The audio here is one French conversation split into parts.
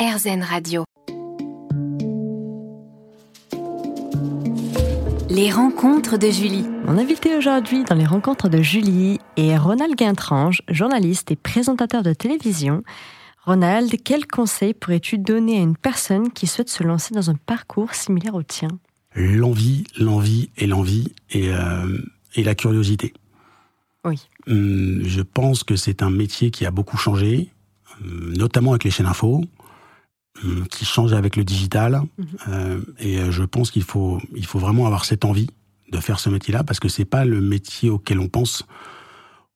RZN Radio. Les rencontres de Julie. Mon invité aujourd'hui dans les rencontres de Julie est Ronald Guintrange, journaliste et présentateur de télévision. Ronald, quel conseil pourrais-tu donner à une personne qui souhaite se lancer dans un parcours similaire au tien? L'envie, l'envie et l'envie et, euh, et la curiosité. Oui. Hum, je pense que c'est un métier qui a beaucoup changé, hum, notamment avec les chaînes info, qui change avec le digital. Mhm. Euh, et euh, je pense qu'il faut, il faut vraiment avoir cette envie de faire ce métier-là, parce que c'est pas le métier auquel on pense.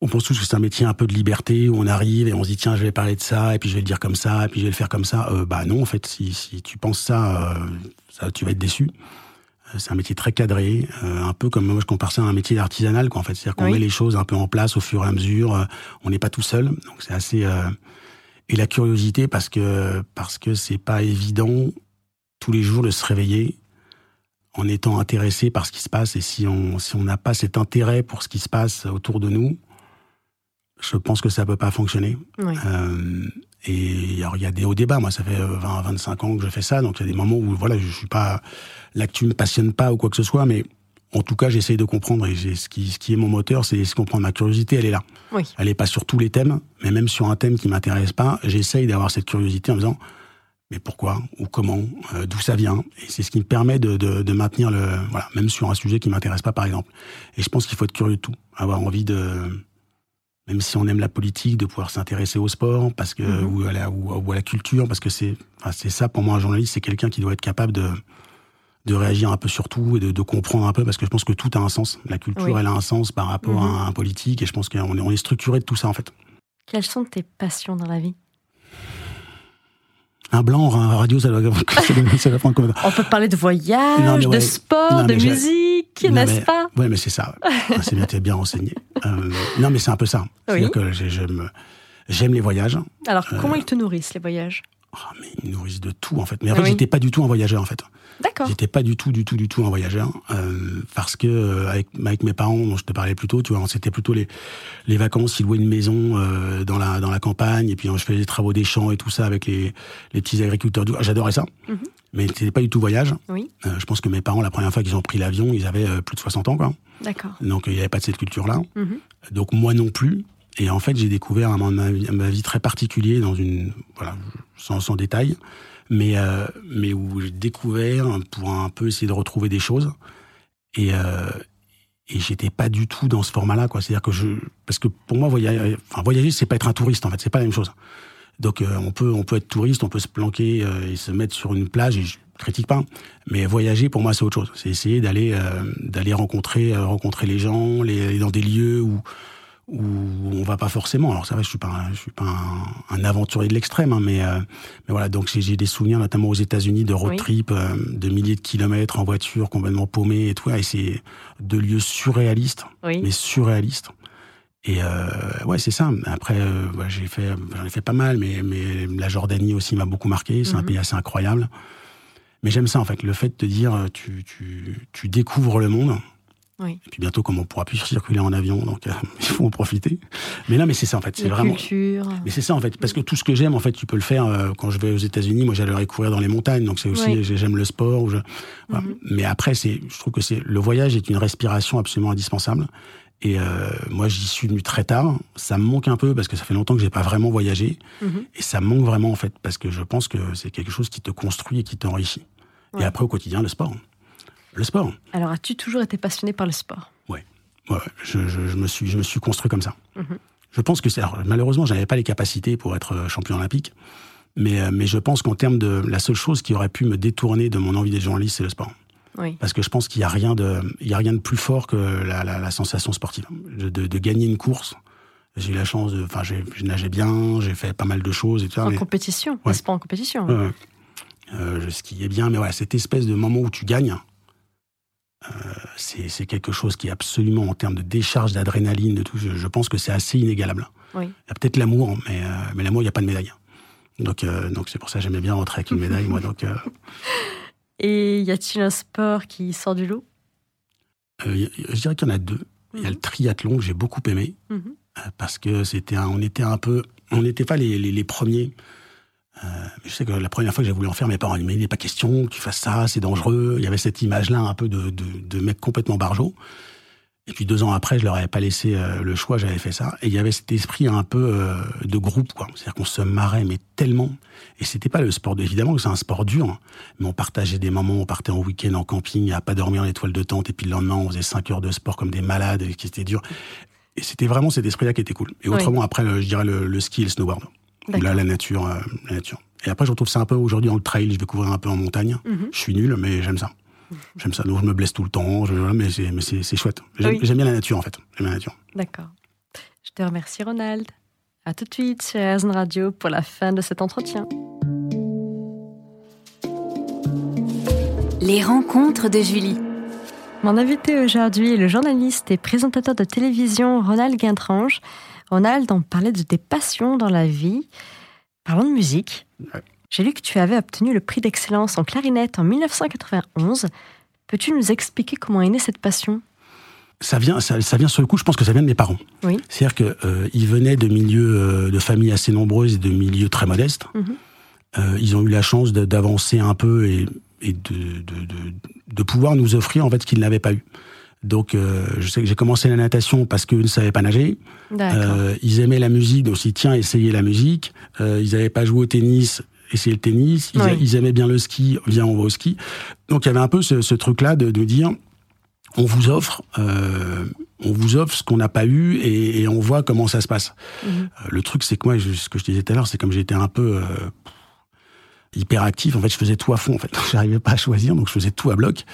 On pense tous que c'est un métier un peu de liberté où on arrive et on se dit tiens je vais parler de ça et puis je vais le dire comme ça et puis je vais le faire comme ça. Euh, bah non en fait si, si tu penses ça, euh, ça tu vas être déçu. Euh, C'est un métier très cadré, euh, un peu comme moi je compare ça à un métier artisanal quoi en fait. C'est-à-dire qu'on Oui. met les choses un peu en place au fur et à mesure. euh, on n'est pas tout seul, donc c'est assez. Euh, Et la curiosité parce que parce que c'est pas évident tous les jours de se réveiller en étant intéressé par ce qui se passe et si on si on n'a pas cet intérêt pour ce qui se passe autour de nous, je pense que ça peut pas fonctionner. Oui. Euh, et alors, il y a des hauts débats. Moi, ça fait euh, 20, 25 ans que je fais ça. Donc, il y a des moments où, voilà, je suis pas, l'actu me passionne pas ou quoi que ce soit, mais en tout cas, j'essaye de comprendre. Et ce qui, ce qui est mon moteur, c'est c'est comprendre. Ma curiosité, elle est là. Oui. Elle est pas sur tous les thèmes, mais même sur un thème qui m'intéresse pas, j'essaye d'avoir cette curiosité en me disant, mais pourquoi ou comment, euh, d'où ça vient. Et c'est ce qui me permet de, de, de maintenir le, voilà, même sur un sujet qui m'intéresse pas, par exemple. Et je pense qu'il faut être curieux de tout, avoir envie de, même si on aime la politique, de pouvoir s'intéresser au sport, parce que Mhm. ou, à la, ou, ou à la culture, parce que c'est, enfin, c'est ça pour moi un journaliste, c'est quelqu'un qui doit être capable de de réagir un peu sur tout et de, de comprendre un peu, parce que je pense que tout a un sens. La culture, Oui. elle a un sens par rapport Mhm. à un politique, et je pense qu'on est, on est structuré de tout ça en fait. Quelles sont tes passions dans la vie? Un blanc, un radio, ça doit, ça doit, prendre temps On peut parler de voyage, Non, ouais. de sport, Non, de musique, n'est-ce pas? Ouais, mais c'est ça. Ah, c'est bien, t'es bien renseigné. Euh, non, mais c'est un peu ça. C'est-à-dire que j'ai- j'aime, j'aime les voyages. Alors, Euh, comment ils te nourrissent, les voyages? Ah, mais ils me nourrissent de tout, en fait. Mais en fait, Oui. j'étais pas du tout un voyageur, en fait. D'accord. J'étais pas du tout, du tout, du tout un voyageur. euh, parce que, euh, avec, avec mes parents, dont je te parlais plus tôt, tu vois, c'était plutôt les, les vacances, ils louaient une maison euh, dans, la, dans la campagne, et puis je faisais des travaux des champs et tout ça avec les, les petits agriculteurs. Ah, J'adorais ça. Mhm. Mais c'était pas du tout voyage. Oui. Je pense que mes parents, la première fois qu'ils ont pris l'avion, ils avaient plus de 60 ans, quoi. D'accord. Donc, il n'y avait pas de cette culture-là. Mhm. Donc moi non plus. Et en fait, j'ai découvert un moment de ma vie, ma très particulier dans une voilà sans, sans détail, mais euh, mais où j'ai découvert pour un peu essayer de retrouver des choses. Et euh, et j'étais pas du tout dans ce format-là, quoi. C'est-à-dire que je parce que pour moi voyager, enfin voyager, c'est pas être un touriste en fait, c'est pas la même chose. Donc euh, on peut on peut être touriste, on peut se planquer euh, et se mettre sur une plage et je critique pas, mais voyager pour moi c'est autre chose. C'est essayer d'aller euh, d'aller rencontrer euh, rencontrer les gens, les, dans des lieux où où on va pas forcément. Alors ça va, je suis pas un- je suis pas un, un aventurier de l'extrême, hein, mais euh, mais voilà. Donc j'ai- des souvenirs notamment aux États-Unis de road Oui. trip euh, de milliers de kilomètres en voiture complètement paumé et tout. Et c'est de lieux surréalistes Oui. mais surréaliste. Et euh, ouais, c'est ça. Après, euh, ouais, j'ai fait, j'en ai fait pas mal, mais, mais la Jordanie aussi m'a beaucoup marqué. C'est un Mhm. pays assez incroyable. Mais j'aime ça, en fait, le fait de te dire, euh, tu, tu, tu découvres le monde. Oui. Et puis bientôt, comme on pourra plus circuler en avion, donc euh, il faut en profiter. Mais là, mais c'est ça, en fait. C'est vraiment. cultures. Mais c'est ça en fait, parce que tout ce que j'aime en fait, tu peux le faire euh, quand je vais aux États-Unis. Moi, j'allais courir dans les montagnes, donc c'est aussi Oui. j'aime le sport. Ou je, voilà. Mhm. Mais après, c'est, je trouve que c'est le voyage est une respiration absolument indispensable. Et euh, moi, j'y suis venu très tard. Ça me manque un peu parce que ça fait longtemps que j'ai pas vraiment voyagé, Mhm. et ça me manque vraiment en fait parce que je pense que c'est quelque chose qui te construit et qui t'enrichit. Ouais. Et après, au quotidien, le sport, le sport. Alors, as-tu toujours été passionné par le sport? Ouais, je, je, je me suis, je me suis construit comme ça. Mhm. Je pense que c'est. Malheureusement, j'avais pas les capacités pour être euh, champion olympique, mais, euh, mais je pense qu'en termes de la seule chose qui aurait pu me détourner de mon envie d'être journaliste, c'est le sport. Oui. Parce que je pense qu'il y a rien de, il y a rien de plus fort que la, la, la sensation sportive, de, de, de gagner une course. J'ai eu la chance de, enfin, j'ai- je nageais bien, j'ai fait pas mal de choses et tout. En mais- compétition. Ouais. Sport en compétition. Euh, je skiais bien, mais voilà, cette espèce de moment où tu gagnes, c'est c'est quelque chose qui est absolument, en termes de décharge d'adrénaline, de tout, je, je pense que c'est assez inégalable. Oui. Il y a peut-être l'amour, mais, euh, mais l'amour, il n'y a pas de médaille. Donc euh, donc c'est pour ça que j'aimais bien rentrer avec une médaille, moi. Donc euh, Et y a-t-il un sport qui sort du lot? Euh, je dirais qu'il y en a deux. Il y a le triathlon que j'ai beaucoup aimé, Mhm. euh, parce que c'était on était un peu, on n'était pas les, les, les premiers Euh, je sais que la première fois que j'ai voulu en faire, mes parents m'ont dit, il n'est pas question que tu fasses ça, c'est dangereux. Il y avait cette image-là un peu de, de, de mec complètement barjot. Et puis deux ans après, je leur avais pas laissé euh, le choix, j'avais fait ça. Et il y avait cet esprit un peu euh, de groupe, quoi. C'est-à-dire qu'on se marrait, mais tellement. Et c'était pas le sport, de, évidemment, c'est un sport dur. hein. Mais on partageait des moments, on partait en week-end en camping, à pas dormir en étoile de tente, et puis le lendemain, on faisait cinq heures de sport comme des malades, et qui était dur. Et c'était vraiment cet esprit-là qui était cool. Et Oui. autrement, après, je dirais le, le ski et le snowboard. D'accord. Là, la nature, euh, la nature. Et après, je retrouve ça un peu aujourd'hui dans le trail. Je vais couvrir un peu en montagne. Mhm. Je suis nul, mais j'aime ça. J'aime ça. Donc, je me blesse tout le temps. Je, mais c'est, mais c'est, c'est chouette. J'aime, Oui. j'aime bien la nature, en fait. J'aime la nature. D'accord. Je te remercie, Ronald. À tout de suite sur RZN Radio pour la fin de cet entretien. Les rencontres de Julie. Mon invité aujourd'hui est le journaliste et présentateur de télévision Ronald Guintrange. Ronald, on parlait de tes passions dans la vie. Parlons de musique. Ouais. J'ai lu que tu avais obtenu le prix d'excellence en clarinette en 1991. Peux-tu nous expliquer comment est née cette passion? Ça vient, ça, ça vient sur le coup, je pense que ça vient de mes parents. Oui. C'est-à-dire qu'ils euh, venaient de milieux, euh, de familles assez nombreuses et de milieux très modestes. Mhm. Euh, ils ont eu la chance d'avancer un peu et, et de, de, de, de pouvoir nous offrir en fait ce qu'ils n'avaient pas eu. Donc, euh, je sais que j'ai commencé la natation parce qu'eux ne savaient pas nager. Euh, ils aimaient la musique, donc ils tiens, essayez la musique. Euh, ils n'avaient pas joué au tennis, essayez le tennis. Ils, Oui. ils aimaient bien le ski, viens, on va au ski. Donc il y avait un peu ce, ce truc-là de, de dire, on vous offre, on vous offre ce qu'on n'a pas eu et, et on voit comment ça se passe. Mhm. Le truc, c'est que moi, je- ce que je disais tout à l'heure, c'est comme j'étais un peu hyperactif. En fait, je faisais tout à fond. En fait, j'arrivais pas à choisir, donc je faisais tout à bloc.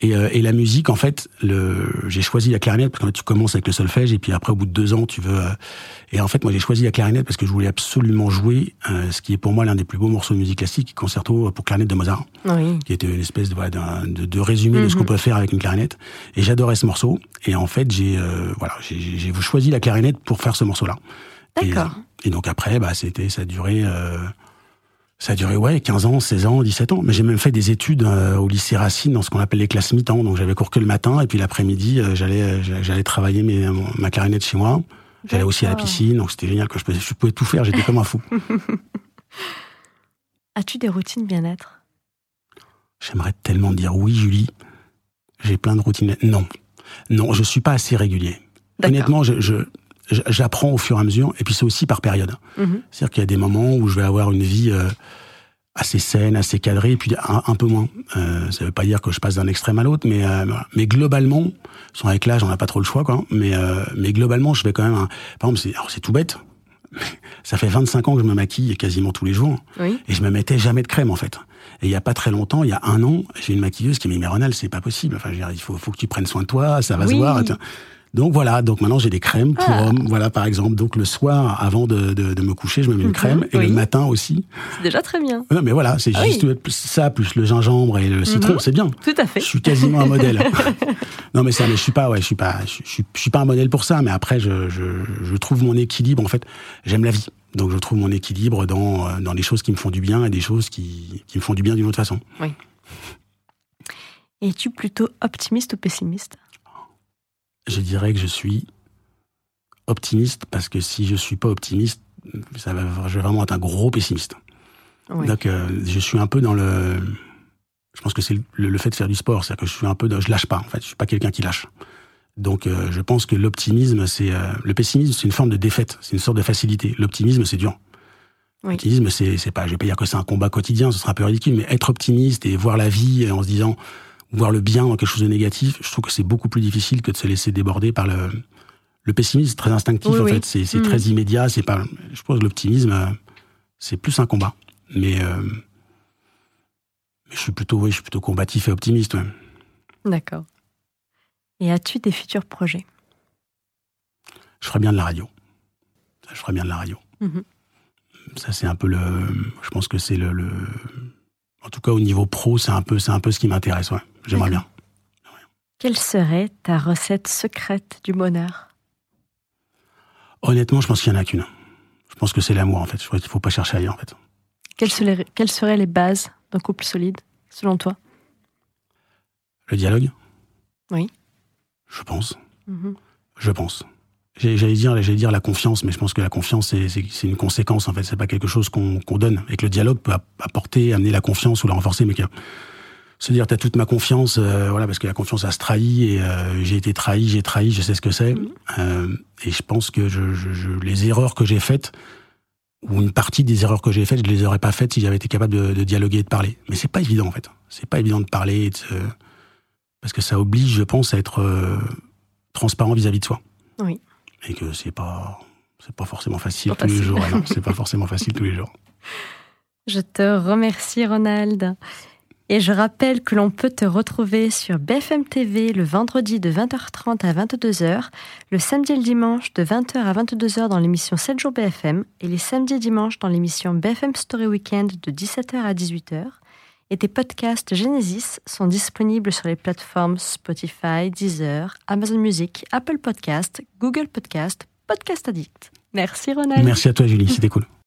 Et, euh, et la musique, en fait, le, j'ai choisi la clarinette parce qu'en fait, tu commences avec le solfège et puis après, au bout de deux ans, tu veux. euh, et en fait, moi, j'ai choisi la clarinette parce que je voulais absolument jouer euh, ce qui est pour moi l'un des plus beaux morceaux de musique classique, concerto pour clarinette de Mozart Oui. qui était une espèce de, voilà, de, de résumé de ce Mhm. qu'on peut faire avec une clarinette. Et j'adorais ce morceau. Et en fait, j'ai euh, voilà, j'ai- choisi la clarinette pour faire ce morceau-là. Et, D'accord. Et, donc après, bah, c'était, ça a duré, euh, ça a duré ouais, 15 ans, 16 ans, 17 ans. Mais j'ai même fait des études euh, au lycée Racine dans ce qu'on appelle les classes mi-temps. Donc j'avais cours que le matin et puis l'après-midi, euh, j'allais, euh, j'allais travailler mes, ma clarinette chez moi. J'allais aussi à la piscine, donc c'était génial. Que je, pouvais, je pouvais tout faire, j'étais comme un fou. As-tu des routines bien-être? J'aimerais tellement dire oui, Julie. J'ai plein de routines. Non, non, je suis pas assez régulier. Honnêtement, je- j'apprends au fur et à mesure, et puis c'est aussi par période. Mhm. C'est-à-dire qu'il y a des moments où je vais avoir une vie euh, assez saine, assez cadrée, et puis un, un peu moins. Euh, ça veut pas dire que je passe d'un extrême à l'autre, mais euh, voilà. mais globalement, sans avec l'âge, on n'a pas trop le choix, quoi. Mais euh, mais globalement, je vais quand même. un- Par exemple, c'est alors c'est tout bête. mais Ça fait 25 ans que je me maquille quasiment tous les jours. Oui. Et je me mettais jamais de crème, en fait. Et il y a pas très longtemps, il y a un an, j'ai une maquilleuse qui m'a dit, mais Ronald, c'est pas possible. Enfin, je veux dire, il faut, faut que tu prennes soin de toi, ça va Oui. se voir. Donc voilà, donc maintenant j'ai des crèmes pour Ah. hommes, voilà par exemple. Donc le soir, avant de, de, de me coucher, je me mets une Mhm, crème, et oui. le matin aussi. C'est déjà très bien. Non mais voilà, c'est Ah juste ça, plus le gingembre et le citron, Mhm. c'est bien. Tout à fait. Je suis quasiment un modèle. non mais ça, mais je suis pas, ouais, je suis pas, je, je je suis pas un modèle pour ça. Mais après, je, je, je trouve mon équilibre. En fait, j'aime la vie, donc je trouve mon équilibre dans euh, dans les choses qui me font du bien et des choses qui qui me font du bien d'une autre façon. Es-tu plutôt optimiste ou pessimiste? Je dirais que je suis optimiste parce que si je suis pas optimiste, ça va, je vais vraiment être un gros pessimiste. Oui. Donc euh, je suis un peu dans le, je pense que c'est le, le fait de faire du sport, c'est-à-dire que je suis un peu, dans, je lâche pas en fait, je suis pas quelqu'un qui lâche. Donc euh, je pense que l'optimisme, c'est euh, le pessimisme, c'est une forme de défaite, c'est une sorte de facilité. L'optimisme, c'est dur. Oui. L'optimisme, c'est c'est pas, je vais pas dire que c'est un combat quotidien, ce sera un peu ridicule, mais être optimiste et voir la vie en se disant, voir le bien dans quelque chose de négatif, je trouve que c'est beaucoup plus difficile que de se laisser déborder par le le pessimisme, c'est très instinctif Oui, en oui. fait, c'est c'est Mhm. très immédiat, c'est pas, je pense que l'optimisme, euh, c'est plus un combat, mais euh, mais je suis plutôt, oui, je suis plutôt combatif et optimiste. ouais. D'accord. Et as-tu des futurs projets? Je ferais bien de la radio. Je ferais bien de la radio. Mhm. Ça, c'est un peu le. Je pense que c'est le, le- En tout cas, au niveau pro, c'est un peu, c'est un peu ce qui m'intéresse. Ouais. J'aimerais bien. Quelle serait ta recette secrète du bonheur? Honnêtement, je pense qu'il y en a qu'une. Je pense que c'est l'amour, en fait. Je crois qu'il faut pas chercher ailleurs, en fait. quelles seraient, quelles seraient les bases d'un couple solide, selon toi? Le dialogue? Oui. Je pense. Mhm. Je pense. J'allais dire, j'allais dire la confiance, mais je pense que la confiance, c'est une conséquence, en fait. C'est pas quelque chose qu'on donne. Et que le dialogue peut apporter, amener la confiance ou la renforcer, mais que se dire, t'as toute ma confiance, euh, voilà, parce que la confiance, a se trahit, et euh, j'ai été trahi, j'ai trahi, je sais ce que c'est. Mm-hmm. Euh, et je pense que je, je, les erreurs que j'ai faites, ou une partie des erreurs que j'ai faites, je les aurais pas faites si j'avais été capable de, de, dialoguer et de parler. Mais c'est pas évident, en fait. C'est pas évident de parler, parce que ça oblige, je pense, à être transparent vis-à-vis de soi. Oui. Et que c'est pas, c'est pas forcément facile tous les jours. c'est pas forcément facile tous les jours. Je te remercie, Ronald. Et je rappelle que l'on peut te retrouver sur BFM TV le vendredi de 20h30 à 22h, le samedi et le dimanche de 20h à 22h dans l'émission 7 jours BFM et les samedis et dimanches dans l'émission BFM Story Weekend de 17h à 18h. Et tes podcasts Genesis sont disponibles sur les plateformes Spotify, Deezer, Amazon Music, Apple Podcast, Google Podcast, Podcast Addict. Merci Ronald. Merci à toi Julie, c'était cool.